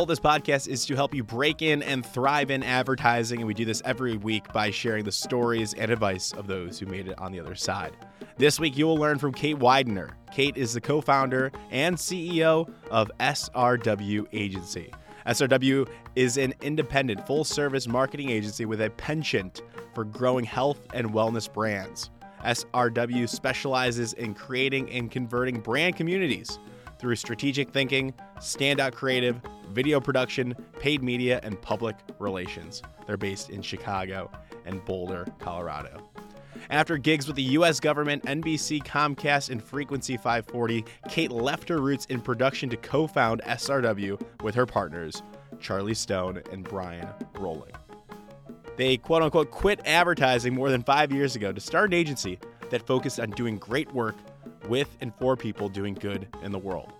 goal of this podcast is to help you break in and thrive in advertising, and we do this every week by sharing the stories and advice of those who made it on the other side. This week, you will learn from Kate Weidner. Kate is the co founder and CEO of SRW Agency. SRW is an independent, full service marketing agency with a penchant for growing health and wellness brands. SRW specializes in creating and converting brand communities through strategic thinking, standout creative, video production, paid media, and public relations. They're based in Chicago and Boulder, Colorado. After gigs with the U.S. government, NBC, Comcast, and Frequency 540, Kate left her roots in production to co found SRW with her partners, Charlie Stone and Brian Rolling. They quote unquote quit advertising more than five years ago to start an agency that focused on doing great work with and for people doing good in the world.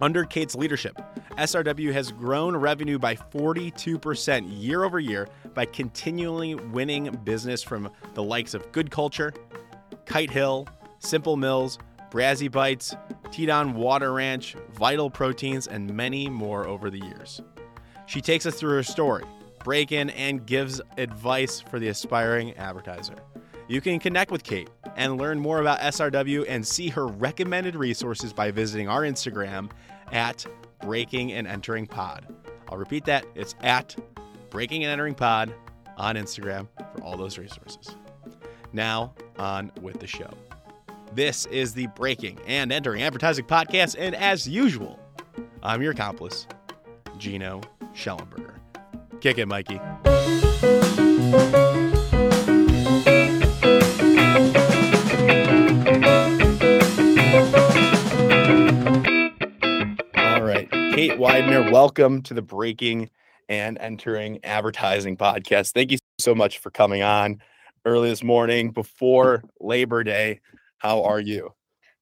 Under Kate's leadership, SRW has grown revenue by 42% year over year by continually winning business from the likes of Good Culture, Kite Hill, Simple Mills, Brazi Bites, Teton Water Ranch, Vital Proteins, and many more over the years. She takes us through her story, break in, and gives advice for the aspiring advertiser. You can connect with Kate and learn more about SRW and see her recommended resources by visiting our Instagram at Breaking and Entering Pod. I'll repeat that it's at Breaking and Entering Pod on Instagram for all those resources. Now, on with the show. This is the Breaking and Entering Advertising Podcast, and as usual, I'm your accomplice, Gino Schellenberger. Kick it, Mikey. Kate Weidner, welcome to the Breaking and Entering Advertising Podcast. Thank you so much for coming on early this morning before Labor Day. How are you?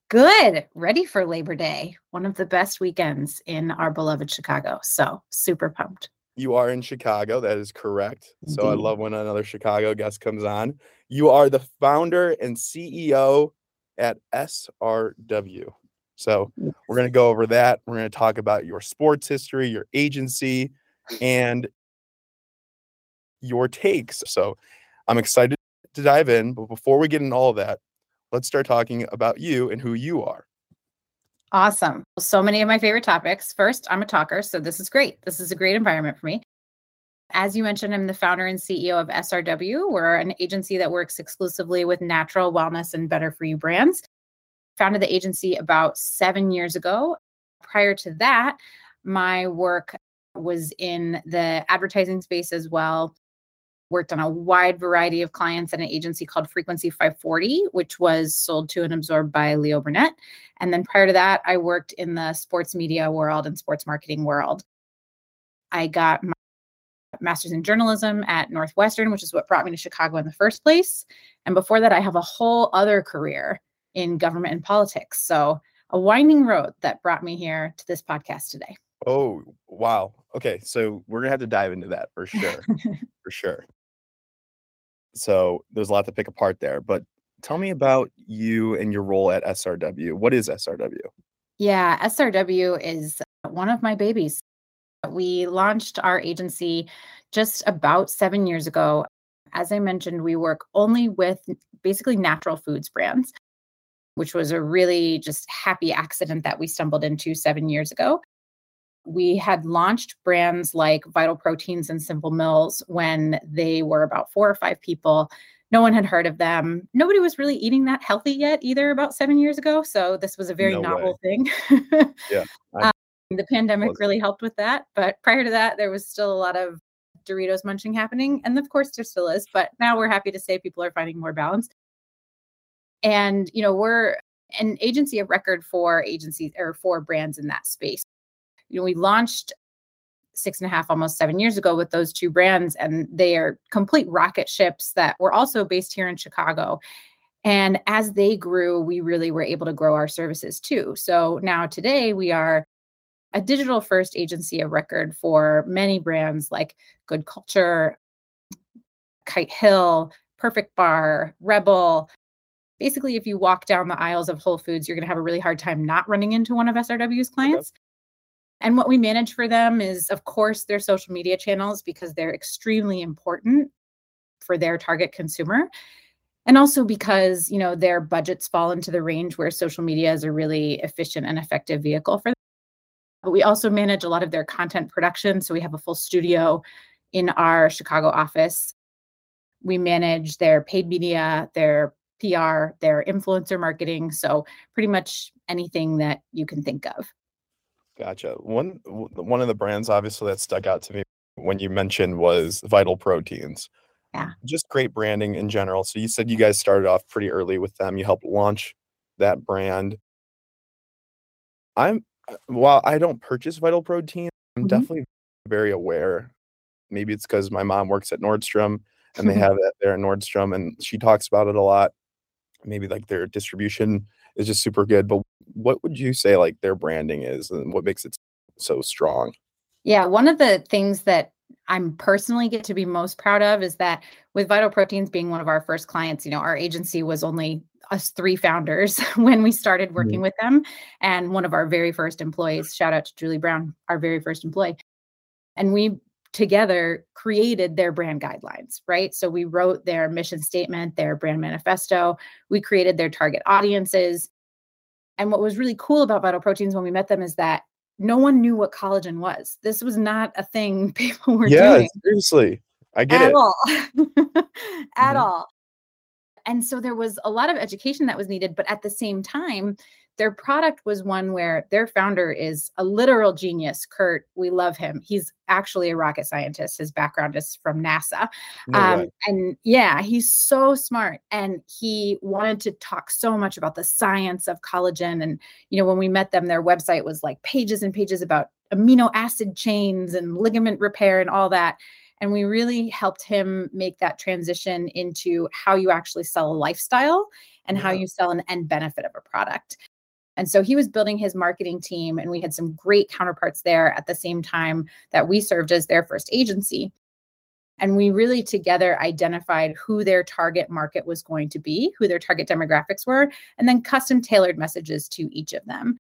Good. Ready for Labor Day, one of the best weekends in our beloved Chicago. So super pumped. You are in Chicago. That is correct. So I Indeed. love when another Chicago guest comes on. You are the founder and CEO at SRW. So we're going to go over that. We're going to talk about your sports history, your agency, and your takes. So I'm excited to dive in. But before we get into all of that, let's start talking about you and who you are. Awesome. So many of my favorite topics. First, I'm a talker, so this is great. This is a great environment for me. As you mentioned, I'm the founder and CEO of SRW. We're an agency that works exclusively with natural wellness and better for you brands. Founded the agency about seven years ago. Prior to that, my work was in the advertising space as well. Worked on a wide variety of clients at an agency called Frequency 540, which was sold to and absorbed by Leo Burnett. And then prior to that, I worked in the sports media world and sports marketing world. I got my master's in journalism at Northwestern, which is what brought me to Chicago in the first place. And before that, I have a whole other career in government and politics. So, a winding road that brought me here to this podcast today. Oh, wow. Okay. So we're going to have to dive into that for sure. for sure. So there's a lot to pick apart there. But tell me about you and your role at SRW. What is SRW? Yeah, SRW is one of my babies. We launched our agency just about seven years ago. As I mentioned, we work only with basically natural foods brands, which was a really just happy accident that we stumbled into seven years ago. We had launched brands like Vital Proteins and Simple Mills when they were about four or five people. No one had heard of them. Nobody was really eating that healthy yet either about seven years ago. So this was a very No way. novel thing. Yeah. I- um, the pandemic really helped with that. But prior to that, there was still a lot of Doritos munching happening. And of course, there still is. But now we're happy to say people are finding more balance. And, you know, we're an agency of record for agencies or for brands in that space. You know, we launched six and a half, almost seven years ago with those two brands, and they are complete rocket ships that were also based here in Chicago. And as they grew, we really were able to grow our services too. So now today we are a digital first agency of record for many brands like Good Culture, Kite Hill, Perfect Bar, Rebel. Basically, if you walk down the aisles of Whole Foods, you're going to have a really hard time not running into one of SRW's clients. And what we manage for them is, of course, their social media channels because they're extremely important for their target consumer. And also because, you know, their budgets fall into the range where social media is a really efficient and effective vehicle for them. But we also manage a lot of their content production. So we have a full studio in our Chicago office. We manage their paid media, their PR, their influencer marketing. So pretty much anything that you can think of. Gotcha. One one of the brands obviously that stuck out to me when you mentioned was Vital Proteins. Yeah. Just great branding in general. So you said you guys started off pretty early with them. You helped launch that brand. I'm while I don't purchase Vital Protein, I'm Mhm. definitely very aware. Maybe it's because my mom works at Nordstrom and they have it there at Nordstrom and she talks about it a lot. Maybe like their distribution is just super good. But what would you say like their branding is and what makes it so strong? Yeah, one of the things that I'm personally get to be most proud of is that with Vital Proteins being one of our first clients, you know, our agency was only us three founders when we started mm-hmm. working with them. And one of our very first employees, shout out to Julie Brown, our very first employee. And we together created their brand guidelines, right? So we wrote their mission statement, their brand manifesto, we created their target audiences. And what was really cool about Vital Proteins when we met them is that no one knew what collagen was. This was not a thing people were yeah, doing seriously. I get at it. all. at Mhm. all. And so there was a lot of education that was needed, but at the same time, their product was one where their founder is a literal genius. Kurt, we love him. He's actually a rocket scientist. His background is from NASA. No Um, and yeah, he's so smart. And he wanted to talk so much about the science of collagen. And, you know, when we met them, their website was like pages and pages about amino acid chains and ligament repair and all that. And we really helped him make that transition into how you actually sell a lifestyle and how you sell an end benefit of a product. And so he was building his marketing team, and we had some great counterparts there at the same time that we served as their first agency. And we really together identified who their target market was going to be, who their target demographics were, and then custom tailored messages to each of them.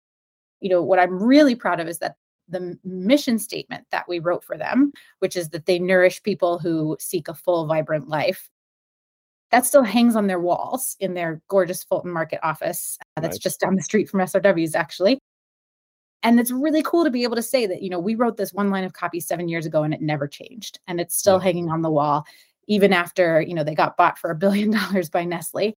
You know, what I'm really proud of is that the mission statement that we wrote for them, which is that they nourish people who seek a full, vibrant life, that still hangs on their walls in their gorgeous Fulton Market office. uh, That's Nice. just down the street from SRW's, actually. And it's really cool to be able to say that, you know, we wrote this one line of copy seven years ago and it never changed. And it's still Yeah. hanging on the wall, even after, you know, they got bought for a billion dollars by Nestle.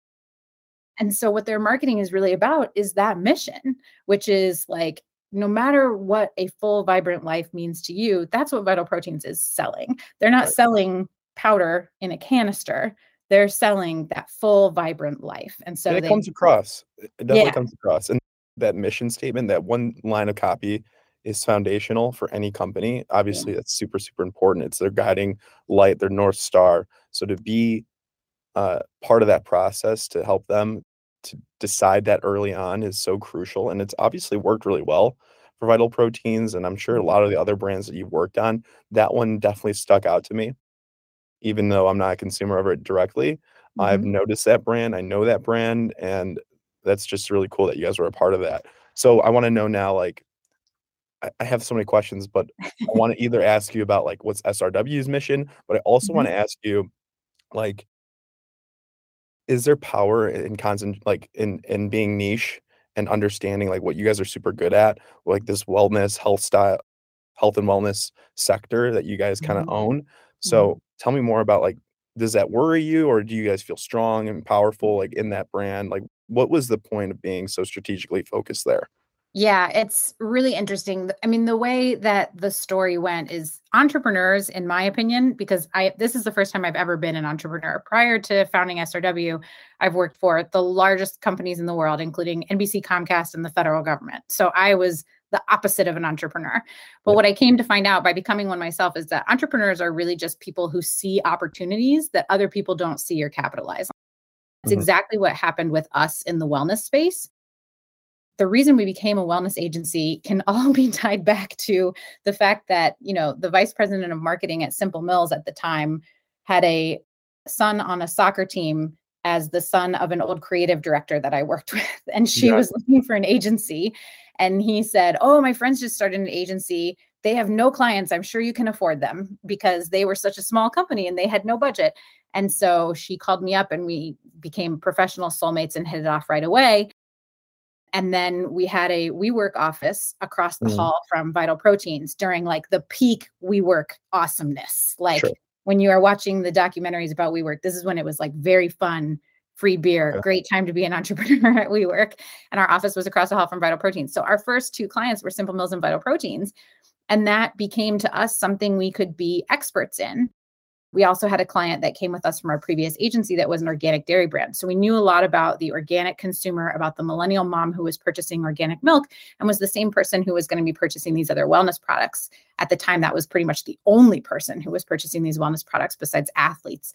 And so what their marketing is really about is that mission, which is like, no matter what a full, vibrant life means to you, that's what Vital Proteins is selling. They're not Right. selling powder in a canister. They're selling that full, vibrant life. And so and it they, comes across. It it definitely Yeah. comes across. And that mission statement, that one line of copy is foundational for any company. Obviously, that's super, super important. It's their guiding light, their North Star. So to be uh, part of that process to help them to decide that early on is so crucial. And it's obviously worked really well for Vital Proteins. And I'm sure a lot of the other brands that you've worked on, that one definitely stuck out to me. Even though I'm not a consumer of it directly, I've Mhm. noticed that brand. I know that brand, and that's just really cool that you guys were a part of that. So I want to know now, like, I, I have so many questions, but I want to either ask you about like what's SRW's mission, but I also want to ask you, like, is there power in constant like in in being niche and understanding like what you guys are super good at, like this wellness, health style, health and wellness sector that you guys kind of Mhm. own? So tell me more about like does that worry you or do you guys feel strong and powerful like in that brand? Like what was the point of being so strategically focused there? Yeah, it's really interesting. I mean, the way that the story went is entrepreneurs, in my opinion, because I this is the first time I've ever been an entrepreneur. Prior to founding SRW, I've worked for the largest companies in the world, including NBC, Comcast, and the federal government. So I was the opposite of an entrepreneur. But what I came to find out by becoming one myself is that entrepreneurs are really just people who see opportunities that other people don't see or capitalize on. It's Mhm. exactly what happened with us in the wellness space the reason we became a wellness agency can all be tied back to the fact that you know the vice president of marketing at simple mills at the time had a son on a soccer team as the son of an old creative director that i worked with and she Yeah. was looking for an agency And he said, Oh, my friends just started an agency. They have no clients. I'm sure you can afford them because they were such a small company and they had no budget. And so she called me up and we became professional soulmates and hit it off right away. And then we had a WeWork office across the mm. hall from Vital Proteins during like the peak WeWork awesomeness. Like sure. when you are watching the documentaries about WeWork, this is when it was like very fun, free beer, great time to be an entrepreneur at WeWork. And our office was across the hall from Vital Proteins. So our first two clients were Simple Mills and Vital Proteins. And that became to us something we could be experts in we also had a client that came with us from our previous agency that was an organic dairy brand. So we knew a lot about the organic consumer, about the millennial mom who was purchasing organic milk and was the same person who was going to be purchasing these other wellness products. At the time, that was pretty much the only person who was purchasing these wellness products besides athletes.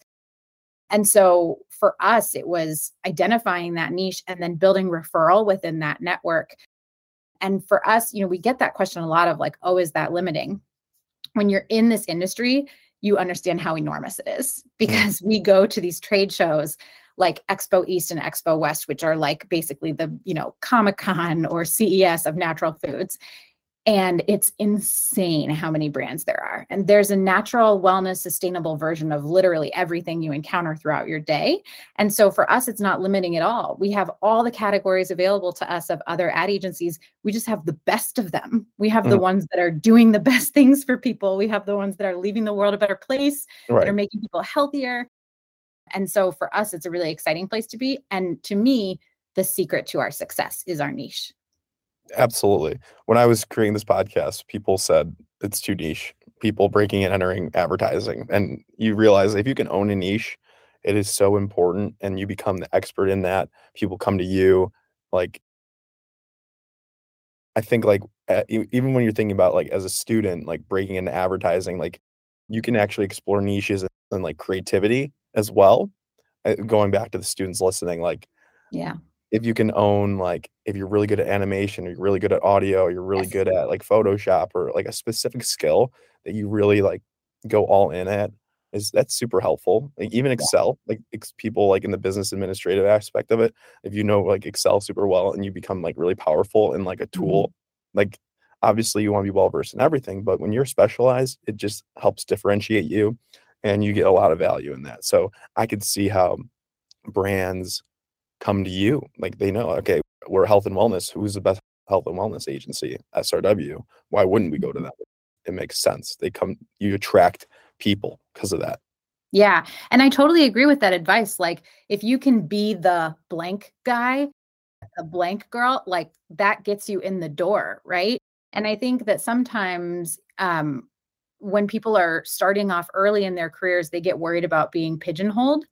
And so for us, it was identifying that niche and then building referral within that network. And for us, you know, we get that question a lot of like, oh, is that limiting? When you're in this industry, you understand how enormous it is mm. because we go to these trade shows like Expo East and Expo West, which are like basically the, you know, Comic Con or CES of natural foods. And it's insane how many brands there are. And there's a natural, wellness, sustainable version of literally everything you encounter throughout your day. And so for us, it's not limiting at all. We have all the categories available to us of other ad agencies. We just have the best of them. We have mm. the ones that are doing the best things for people. We have the ones that are leaving the world a better place, right. that are making people healthier. And so for us, it's a really exciting place to be. And to me, the secret to our success is our niche. Absolutely. When I was creating this podcast, people said it's too niche. People breaking and entering advertising. And you realize if you can own a niche, it is so important and you become the expert in that. People come to you. Like, I think, like, even when you're thinking about, like, as a student, like breaking into advertising, like, you can actually explore niches and, and like creativity as well. Uh, going back to the students listening, like, yeah if you can own like if you're really good at animation or you're really good at audio or you're really yes. good at like photoshop or like a specific skill that you really like go all in at is that's super helpful like even excel like ex- people like in the business administrative aspect of it if you know like excel super well and you become like really powerful in like a tool mm-hmm. like obviously you want to be well versed in everything but when you're specialized it just helps differentiate you and you get a lot of value in that so i could see how brands come to you. Like they know, okay, we're health and wellness. Who's the best health and wellness agency? SRW. Why wouldn't we go to mm-hmm. that? It makes sense. They come, you attract people because of that. Yeah. And I totally agree with that advice. Like, if you can be the blank guy, a blank girl, like that gets you in the door. Right. And I think that sometimes um, when people are starting off early in their careers, they get worried about being pigeonholed.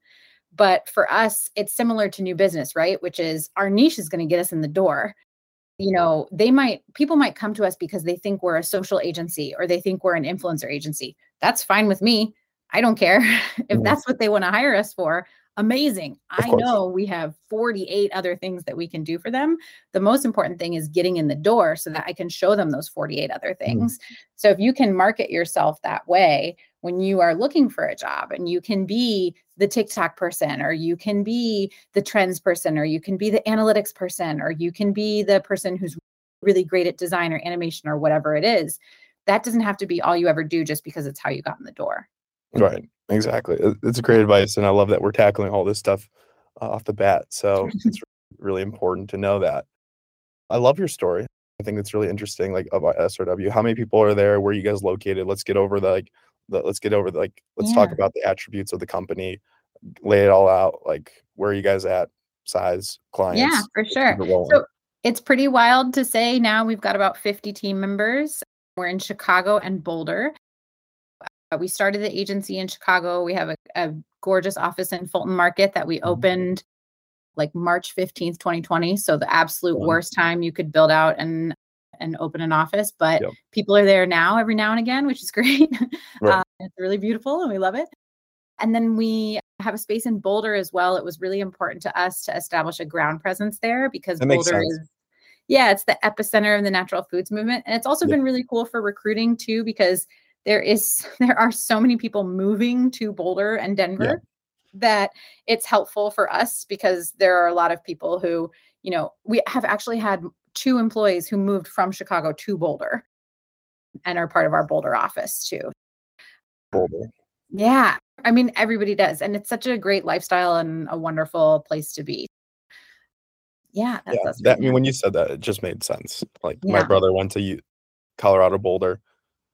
But for us, it's similar to new business, right? Which is our niche is going to get us in the door. You know, they might, people might come to us because they think we're a social agency or they think we're an influencer agency. That's fine with me. I don't care if mm-hmm. that's what they want to hire us for amazing. I know we have 48 other things that we can do for them. The most important thing is getting in the door so that I can show them those 48 other mm-hmm. things. Mm-hmm. So if you can market yourself that way when you are looking for a job and you can be the TikTok person or you can be the trends person or you can be the analytics person or you can be the person who's really great at design or animation or whatever it is. That doesn't have to be all you ever do just because it's how you got in the door. Right. Exactly. It's great advice. And I love that we're tackling all this stuff uh, off the bat. So it's really important to know that. I love your story. I think it's really interesting, like about SRW. How many people are there? Where are you guys located? Let's get over the like let's get over the, like let's yeah. talk about the attributes of the company, lay it all out. Like where are you guys at? Size, clients. Yeah, for sure. So it's pretty wild to say now we've got about 50 team members. We're in Chicago and Boulder. Uh, we started the agency in Chicago. We have a, a gorgeous office in Fulton Market that we mm-hmm. opened like March 15th, 2020. So the absolute worst time you could build out and and open an office, but yep. people are there now every now and again, which is great. Right. Um, it's really beautiful and we love it. And then we have a space in Boulder as well. It was really important to us to establish a ground presence there because that Boulder is yeah, it's the epicenter of the natural foods movement. And it's also yep. been really cool for recruiting too, because there is there are so many people moving to Boulder and Denver that it's helpful for us because there are a lot of people who, you know, we have actually had two employees who moved from Chicago to Boulder and are part of our Boulder office too. Boulder. Yeah. I mean, everybody does. And it's such a great lifestyle and a wonderful place to be. Yeah. That's, yeah, that, I mean, when you said that, it just made sense. Like my brother went to U- Colorado Boulder,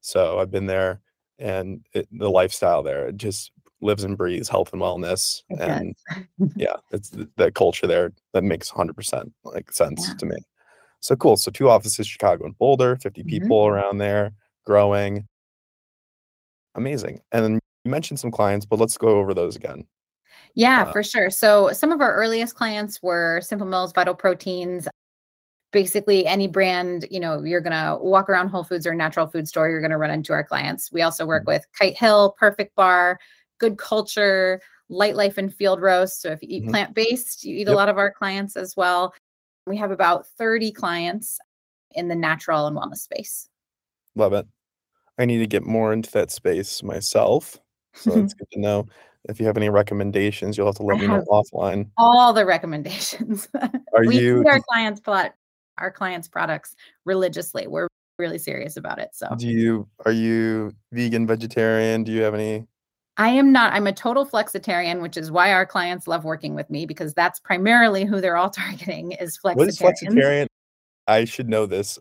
so I've been there, and it, the lifestyle there it just lives and breathes health and wellness, It and yeah, it's the, the culture there that makes 100 percent like sense Yeah. to me. So cool. So two offices, Chicago and Boulder, 50 Mhm. people around there, growing. Amazing. And then you mentioned some clients, but let's go over those again. Yeah, Uh, for sure. So some of our earliest clients were Simple Mills, Vital Proteins, basically any brand, you know, you're going to walk around Whole Foods or natural food store, you're going to run into our clients. We also work Mhm. with Kite Hill, Perfect Bar, Good Culture, Lightlife and Field Roast. So if you eat Mhm. plant-based, you eat a lot of our clients as well. We have about 30 clients in the natural and wellness space. Love it. I need to get more into that space myself. So it's good to know. If you have any recommendations, you'll have to let I me know offline. All the recommendations. Are we you our clients plot our clients products religiously. We're really serious about it. So do you are you vegan, vegetarian? Do you have any I am not, I'm a total flexitarian, which is why our clients love working with me because that's primarily who they're all targeting is flexitarian. what is flexitarian? I should know this,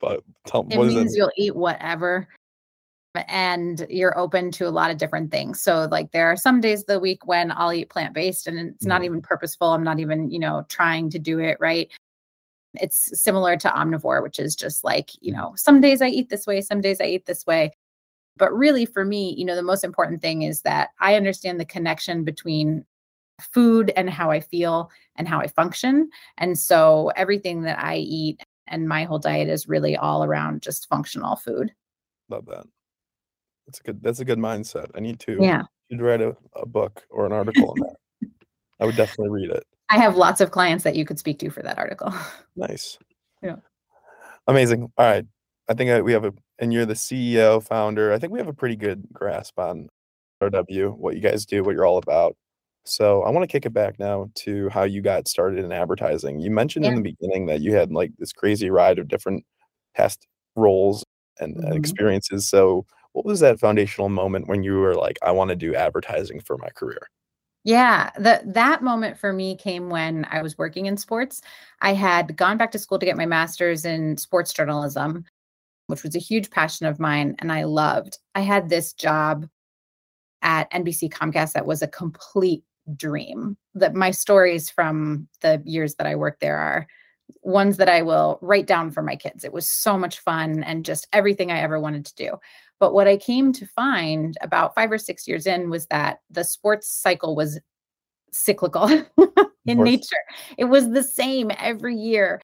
but tell It what does it means mean? you'll eat whatever and you're open to a lot of different things. So like there are some days of the week when I'll eat plant-based and it's not Mhm. even purposeful. I'm not even, you know, trying to do it right. It's similar to omnivore, which is just like, you know, some days I eat this way, some days I eat this way. But really for me, you know, the most important thing is that I understand the connection between food and how I feel and how I function. And so everything that I eat and my whole diet is really all around just functional food. Love that. That's a good that's a good mindset. I need to Yeah. should write a, a book or an article on that. I would definitely read it. I have lots of clients that you could speak to for that article. Nice. Yeah. Amazing. All right. I think I, we have a, and you're the CEO, founder. I think we have a pretty good grasp on RW, what you guys do, what you're all about. So I want to kick it back now to how you got started in advertising. You mentioned in the beginning that you had like this crazy ride of different past roles and, and Mhm. experiences. So what was that foundational moment when you were like, I want to do advertising for my career? Yeah, that that moment for me came when I was working in sports. I had gone back to school to get my master's in sports journalism, which was a huge passion of mine and I loved. I had this job at NBC Comcast that was a complete dream. That my stories from the years that I worked there are ones that I will write down for my kids. It was so much fun and just everything I ever wanted to do. But what I came to find about five or six years in was that the sports cycle was cyclical in nature. It was the same every year.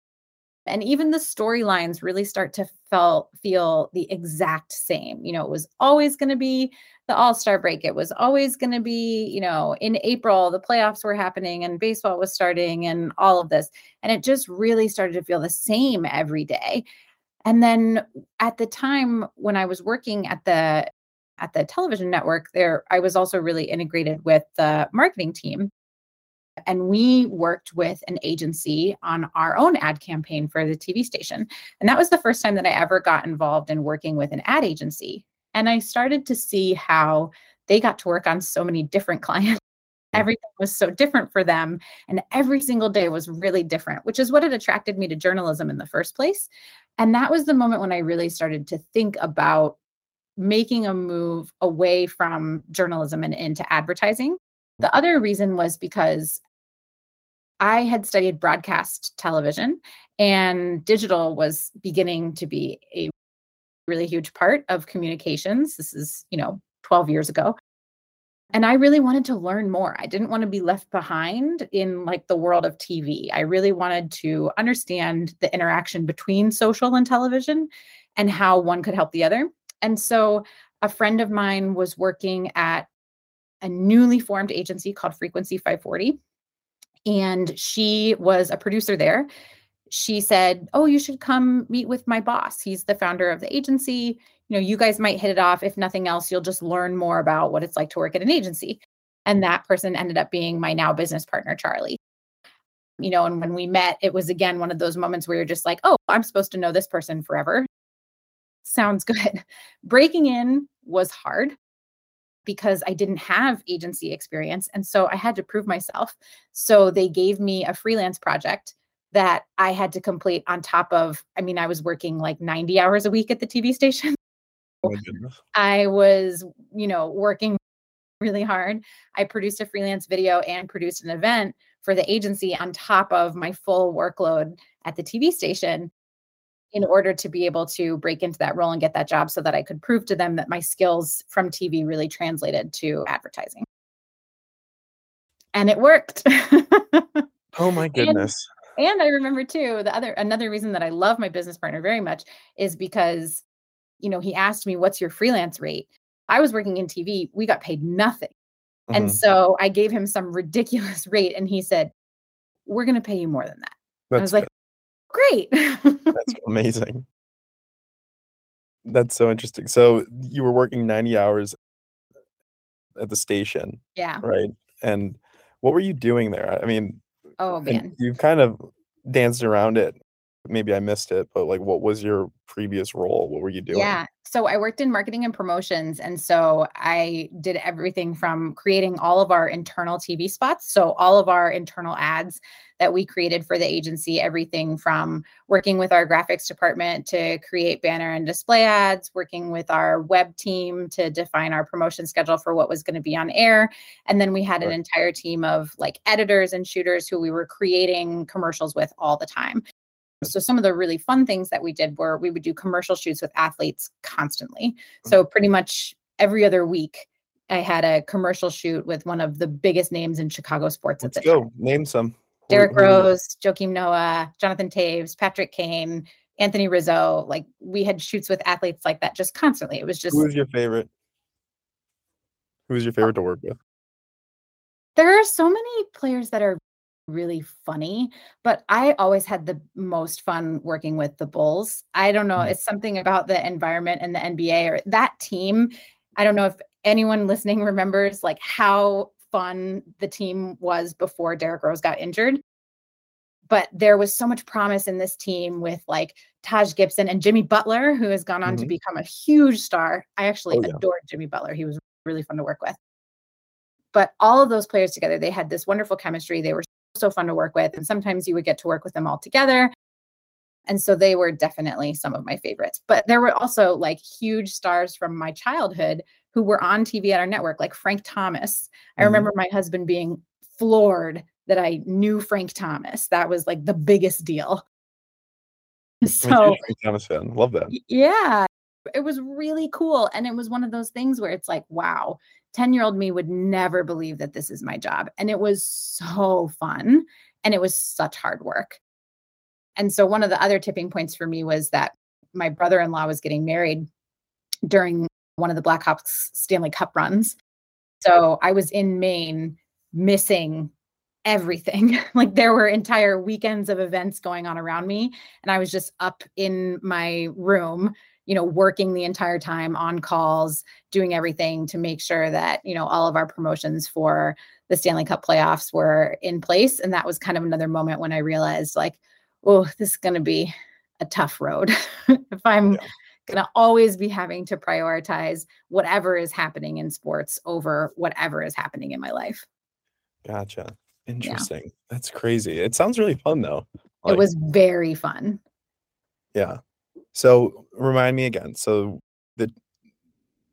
And even the storylines really start to felt feel the exact same. You know, it was always going to be the all-star break. It was always going to be, you know, in April, the playoffs were happening and baseball was starting and all of this. And it just really started to feel the same every day. And then at the time when I was working at the at the television network there I was also really integrated with the marketing team and we worked with an agency on our own ad campaign for the TV station. And that was the first time that I ever got involved in working with an ad agency. And I started to see how they got to work on so many different clients. Everything was so different for them and every single day was really different which is what had attracted me to journalism in the first place. And that was the moment when I really started to think about making a move away from journalism and into advertising. The other reason was because I had studied broadcast television and digital was beginning to be a really huge part of communications. This is, you know, 12 years ago. And I really wanted to learn more. I didn't want to be left behind in like the world of TV. I really wanted to understand the interaction between social and television and how one could help the other. And so a friend of mine was working at a newly formed agency called Frequency 540 and she was a producer there. She said, "Oh, you should come meet with my boss. He's the founder of the agency. You know, you guys might hit it off. If nothing else, you'll just learn more about what it's like to work at an agency." And that person ended up being my now business partner, Charlie. You know, and when we met, it was again one of those moments where you're just like, oh, I'm supposed to know this person forever. Sounds good. Breaking in was hard because I didn't have agency experience. And so I had to prove myself. So they gave me a freelance project that I had to complete on top of, I mean, I was working like 90 hours a week at the TV station. Oh I was, you know, working really hard. I produced a freelance video and produced an event for the agency on top of my full workload at the TV station in order to be able to break into that role and get that job so that I could prove to them that my skills from TV really translated to advertising. And it worked. oh my goodness. And, and I remember too, the other another reason that I love my business partner very much is because you know, he asked me, "What's your freelance rate?" I was working in TV, we got paid nothing. Mm-hmm. And so I gave him some ridiculous rate and he said, We're going to pay you more than that. That's I was like, Great. That's amazing. That's so interesting. So you were working 90 hours at the station. Yeah. Right. And what were you doing there? I mean, oh man. You've kind of danced around it maybe I missed it, but like what was your previous role? What were you doing? Yeah. So I worked in marketing and promotions. And so I did everything from creating all of our internal TV spots. So all of our internal ads that we created for the agency, everything from working with our graphics department to create banner and display ads, working with our web team to define our promotion schedule for what was going to be on air. And then we had an entire team of like editors and shooters who we were creating commercials with all the time. So some of the really fun things that we did were we would do commercial shoots with athletes constantly. So mm-hmm. pretty much every other week I had a commercial shoot with one of the biggest names in Chicago sports Let's at the go. time. Name some. Derrick Rose, Joakim Noah, Jonathan Toews, Patrick Kane, Anthony Rizzo. Like we had shoots with athletes like that just constantly. It was just Who was your favorite? Who was your favorite to work with? There are so many players that are really funny, but I always had the most fun working with the Bulls. I don't know, mm. it's something about the environment and the NBA or that team. I don't know if anyone listening remembers like how fun the team was before Derrick Rose got injured. But there was so much promise in this team with like Taj Gibson and Jimmy Butler, who has gone on mm-hmm. to become a huge star. I actually oh, yeah. adored Jimmy Butler. He was really fun to work with. But all of those players together, they had this wonderful chemistry. They were so fun to work with. And sometimes you would get to work with them all together. And so they were definitely some of my favorites. But there were also like huge stars from my childhood who were on TV at our network, like Frank Thomas. I mm-hmm. remember my husband being floored that I knew Frank Thomas. That was like the biggest deal. So Frank Thomas fan. Love that. Yeah. It was really cool. And it was one of those things where it's like, wow, 10 year old me would never believe that this is my job. And it was so fun and it was such hard work. And so, one of the other tipping points for me was that my brother in law was getting married during one of the Blackhawks Stanley Cup runs. So, I was in Maine missing everything. like there were entire weekends of events going on around me. And I was just up in my room you know working the entire time on calls doing everything to make sure that you know all of our promotions for the stanley cup playoffs were in place. And that was kind of another moment when i realized like oh this is going to be a tough road. If i'm yeah. going to always be having to prioritize whatever is happening in sports over whatever is happening in my life. Gotcha. Interesting. Yeah. that's crazy. It sounds really fun though. Like, it was very fun. Yeah so remind me again. So the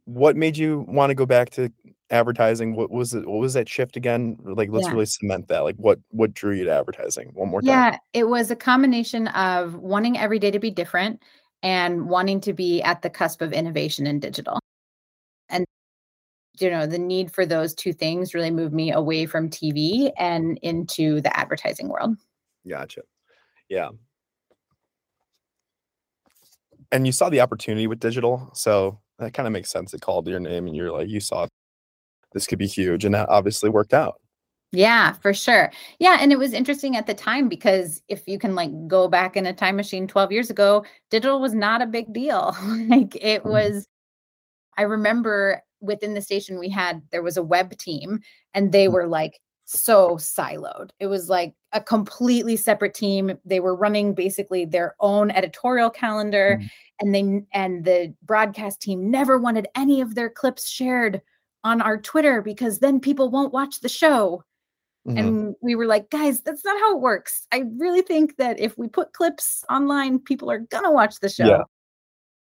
what made you want to go back to advertising? What was it? What was that shift again? Like let's yeah. really cement that. Like what what drew you to advertising? One more time. Yeah, it was a combination of wanting every day to be different and wanting to be at the cusp of innovation in digital. And you know, the need for those two things really moved me away from TV and into the advertising world. Gotcha. Yeah and you saw the opportunity with digital, so that kind of makes sense. It called your name, and you're like, you saw this could be huge, and that obviously worked out. Yeah, for sure. Yeah, and it was interesting at the time because if you can like go back in a time machine 12 years ago, digital was not a big deal. like it mm-hmm. was I remember within the station we had there was a web team and they mm. were like so siloed. It was like a completely separate team. They were running basically their own editorial calendar mm. and they and the broadcast team never wanted any of their clips shared on our Twitter because then people won't watch the show. Mm-hmm. And we were like, guys, that's not how it works. I really think that if we put clips online, people are going to watch the show. Yeah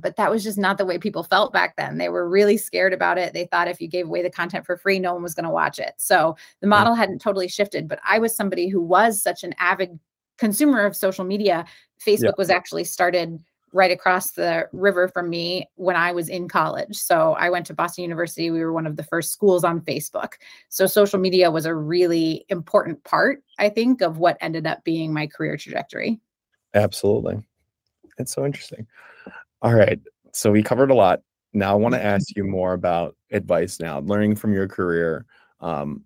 but that was just not the way people felt back then. They were really scared about it. They thought if you gave away the content for free, no one was going to watch it. So the model hadn't totally shifted, but I was somebody who was such an avid consumer of social media. Facebook yeah. was actually started right across the river from me when I was in college. So I went to Boston University. We were one of the first schools on Facebook. So social media was a really important part, I think, of what ended up being my career trajectory. Absolutely. It's so interesting. All right. So we covered a lot. Now I want to mm-hmm. ask you more about advice now, learning from your career. Um,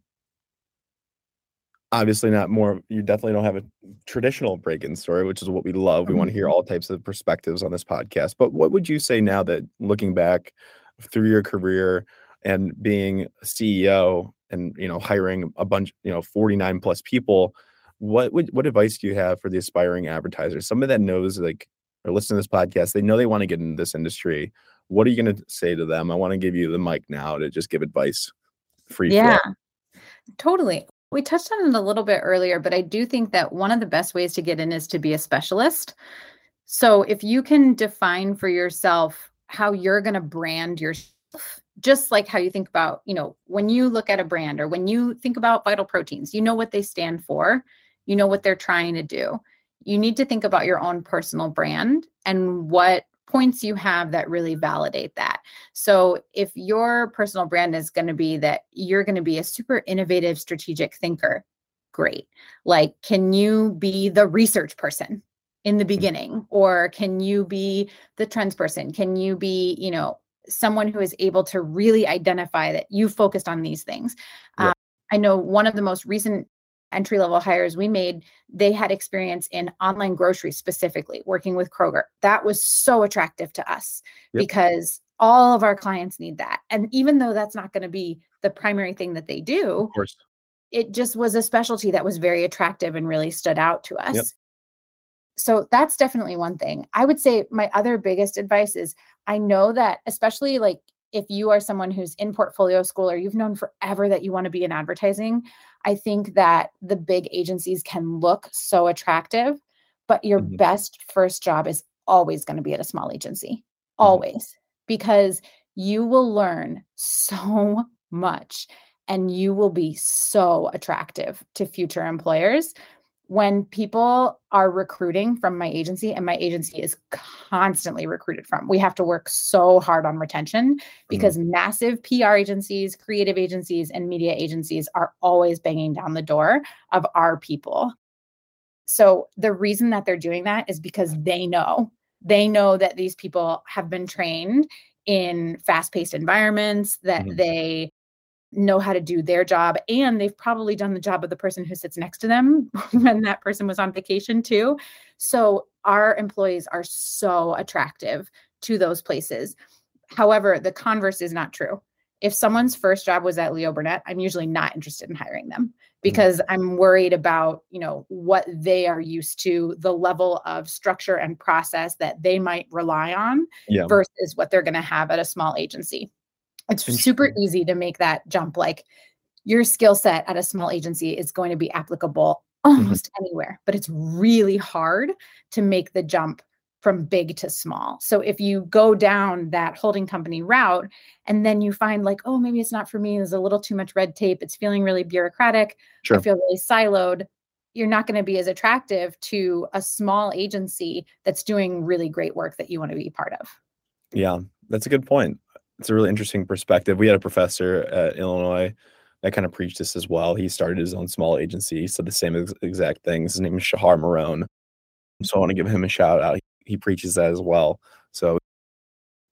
obviously not more you definitely don't have a traditional break-in story which is what we love we want to hear mm-hmm. all types of perspectives on this podcast but what would you say now that looking back through your career and being a ceo and you know hiring a bunch you know 49 plus people what would what advice do you have for the aspiring advertisers somebody that knows like or listen to this podcast, they know they want to get into this industry. What are you going to say to them? I want to give you the mic now to just give advice. Free. Yeah, flow. totally. We touched on it a little bit earlier, but I do think that one of the best ways to get in is to be a specialist. So if you can define for yourself how you're going to brand yourself, just like how you think about, you know, when you look at a brand or when you think about vital proteins, you know what they stand for, you know what they're trying to do you need to think about your own personal brand and what points you have that really validate that. So, if your personal brand is going to be that you're going to be a super innovative strategic thinker, great. Like, can you be the research person in the mm. beginning? Or can you be the trends person? Can you be, you know, someone who is able to really identify that you focused on these things? Yeah. Um, I know one of the most recent entry level hires we made, they had experience in online grocery specifically, working with Kroger. That was so attractive to us yep. because all of our clients need that. And even though that's not going to be the primary thing that they do, it just was a specialty that was very attractive and really stood out to us. Yep. So that's definitely one thing. I would say my other biggest advice is I know that, especially like if you are someone who's in portfolio school or you've known forever that you want to be in advertising, I think that the big agencies can look so attractive, but your mm-hmm. best first job is always going to be at a small agency, mm-hmm. always, because you will learn so much and you will be so attractive to future employers when people are recruiting from my agency and my agency is constantly recruited from we have to work so hard on retention because mm-hmm. massive pr agencies creative agencies and media agencies are always banging down the door of our people so the reason that they're doing that is because they know they know that these people have been trained in fast-paced environments that mm-hmm. they know how to do their job and they've probably done the job of the person who sits next to them when that person was on vacation too so our employees are so attractive to those places however the converse is not true if someone's first job was at leo burnett i'm usually not interested in hiring them mm-hmm. because mm-hmm. i'm worried about you know what they are used to the level of structure and process that they might rely on yeah. versus what they're going to have at a small agency it's super easy to make that jump. Like your skill set at a small agency is going to be applicable mm-hmm. almost mm-hmm. anywhere, but it's really hard to make the jump from big to small. So if you go down that holding company route and then you find like, oh, maybe it's not for me, there's a little too much red tape, it's feeling really bureaucratic, sure. I feel really siloed, you're not going to be as attractive to a small agency that's doing really great work that you want to be part of. Yeah, that's a good point it's a really interesting perspective. We had a professor at Illinois that kind of preached this as well. He started his own small agency, he said the same ex- exact things. His name is Shahar Marone. So I want to give him a shout out. He, he preaches that as well. So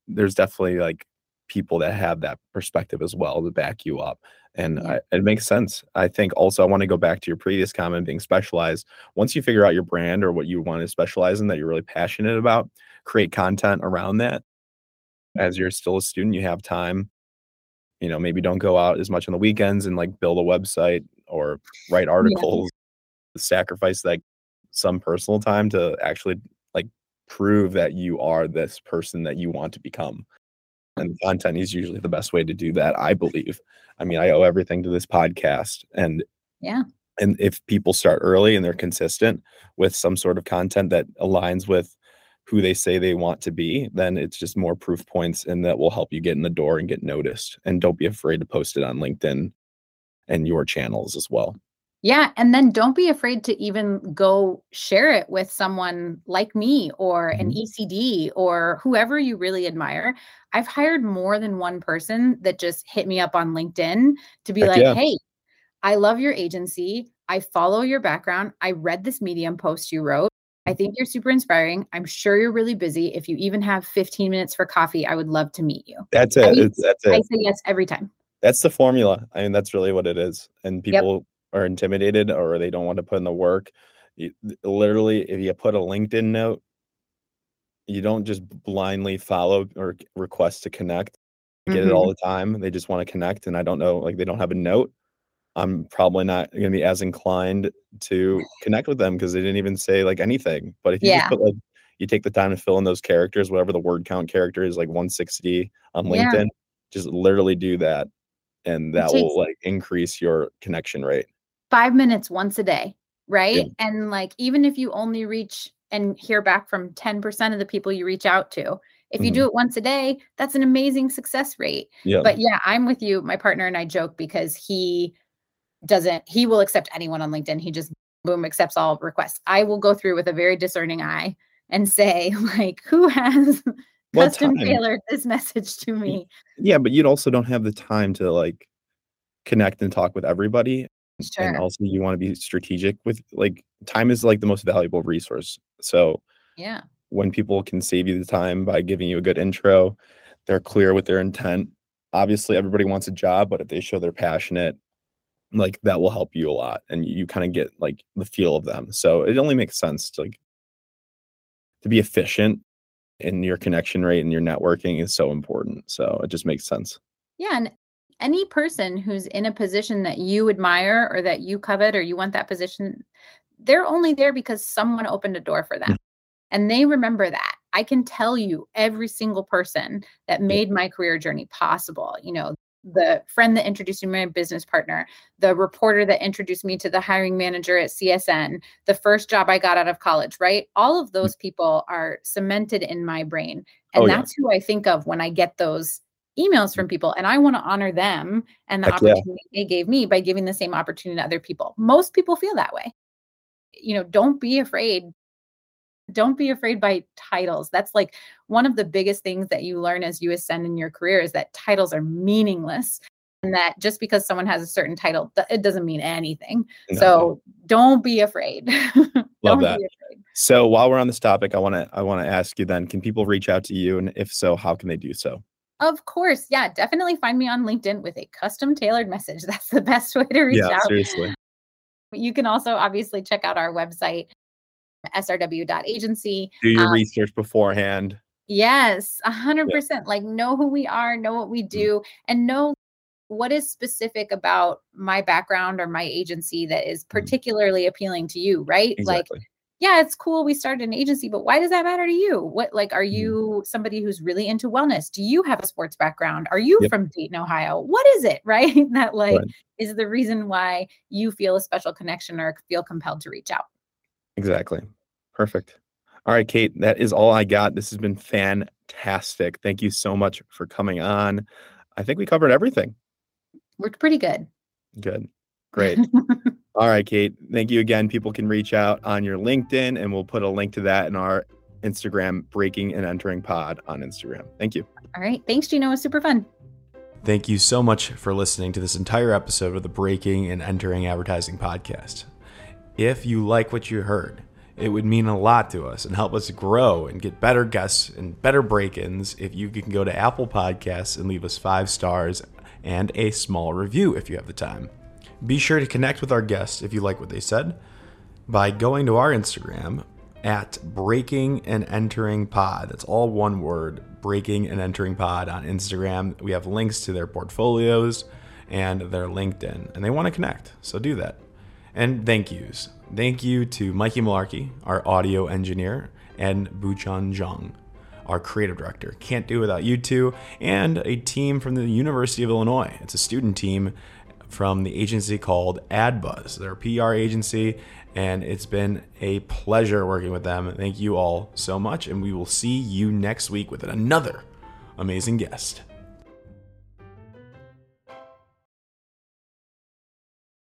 there's definitely like people that have that perspective as well to back you up. And I, it makes sense. I think also I want to go back to your previous comment being specialized. Once you figure out your brand or what you want to specialize in that you're really passionate about, create content around that as you're still a student, you have time. You know, maybe don't go out as much on the weekends and like build a website. or write articles, yeah. sacrifice like some personal time to actually like prove that you are this person that you want to become. And content is usually the best way to do that, I believe. I mean, I owe everything to this podcast. And yeah. And if people start early and they're consistent with some sort of content that aligns with who they say they want to be, then it's just more proof points and that will help you get in the door and get noticed. And don't be afraid to post it on LinkedIn and your channels as well. Yeah. And then don't be afraid to even go share it with someone like me or an mm-hmm. ECD or whoever you really admire. I've hired more than one person that just hit me up on LinkedIn to be Heck like, yeah. hey, I love your agency. I follow your background. I read this Medium post you wrote. I think you're super inspiring. I'm sure you're really busy. If you even have 15 minutes for coffee, I would love to meet you. That's it. I that's it. I say yes every time. That's the formula. I mean, that's really what it is. And people yep. are intimidated or they don't want to put in the work. You, literally, if you put a LinkedIn note, you don't just blindly follow or request to connect. Get mm-hmm. it all the time. They just want to connect. And I don't know, like they don't have a note I'm probably not going to be as inclined to connect with them because they didn't even say like anything. But if you yeah. just put like you take the time to fill in those characters, whatever the word count character is, like 160 on LinkedIn, yeah. just literally do that, and that will like increase your connection rate. Five minutes once a day, right? Yeah. And like even if you only reach and hear back from 10% of the people you reach out to, if you mm-hmm. do it once a day, that's an amazing success rate. Yeah. But yeah, I'm with you. My partner and I joke because he doesn't he will accept anyone on linkedin. He just boom accepts all requests. I will go through with a very discerning eye and say like who has custom tailored this message to me? Yeah but you also don't have the time to like connect and talk with everybody. Sure. and also you want to be strategic with like time is like the most valuable resource. So yeah. when people can save you the time by giving you a good intro they're clear with their intent. Obviously everybody wants a job but if they show they're passionate like that will help you a lot and you kind of get like the feel of them so it only makes sense to like to be efficient in your connection rate and your networking is so important so it just makes sense. Yeah and any person who's in a position that you admire or that you covet or you want that position they're only there because someone opened a door for them mm. and they remember that. I can tell you every single person that made my career journey possible you know the friend that introduced me to my business partner, the reporter that introduced me to the hiring manager at CSN, the first job I got out of college, right? All of those mm. people are cemented in my brain. And oh, that's yeah. who I think of when I get those emails from mm. people. And I want to honor them and the Heck opportunity yeah. they gave me by giving the same opportunity to other people. Most people feel that way. You know, don't be afraid don't be afraid by titles. That's like one of the biggest things that you learn as you ascend in your career is that titles are meaningless and that just because someone has a certain title, it doesn't mean anything. No. So don't be afraid. Love that. So while we're on this topic, I want to I want to ask you then, can people reach out to you and if so, how can they do so? Of course. Yeah, definitely find me on LinkedIn with a custom tailored message. That's the best way to reach out. yeah, out. Seriously. You can also obviously check out our website srw.agency. Do your um, research beforehand. Yes, a hundred percent. Like know who we are, know what we mm. do, and know what is specific about my background or my agency that is mm. particularly appealing to you, right? Exactly. Like, yeah, it's cool we started an agency, but why does that matter to you? What like are mm. you somebody who's really into wellness? Do you have a sports background? Are you yep. from Dayton, Ohio? What is it, right? that like right. is the reason why you feel a special connection or feel compelled to reach out. Exactly. Perfect. All right, Kate, that is all I got. This has been fantastic. Thank you so much for coming on. I think we covered everything. Worked pretty good. Good. Great. all right, Kate. Thank you again. People can reach out on your LinkedIn, and we'll put a link to that in our Instagram, Breaking and Entering Pod on Instagram. Thank you. All right. Thanks, Gino. It was super fun. Thank you so much for listening to this entire episode of the Breaking and Entering Advertising Podcast. If you like what you heard, it would mean a lot to us and help us grow and get better guests and better break ins if you can go to Apple Podcasts and leave us five stars and a small review if you have the time. Be sure to connect with our guests if you like what they said by going to our Instagram at breaking and entering pod. That's all one word breaking and entering pod on Instagram. We have links to their portfolios and their LinkedIn, and they want to connect. So do that. And thank yous. Thank you to Mikey Malarkey, our audio engineer, and Buchan Zhang, our creative director. Can't do without you two, and a team from the University of Illinois. It's a student team from the agency called AdBuzz. They're a PR agency, and it's been a pleasure working with them. Thank you all so much, and we will see you next week with another amazing guest.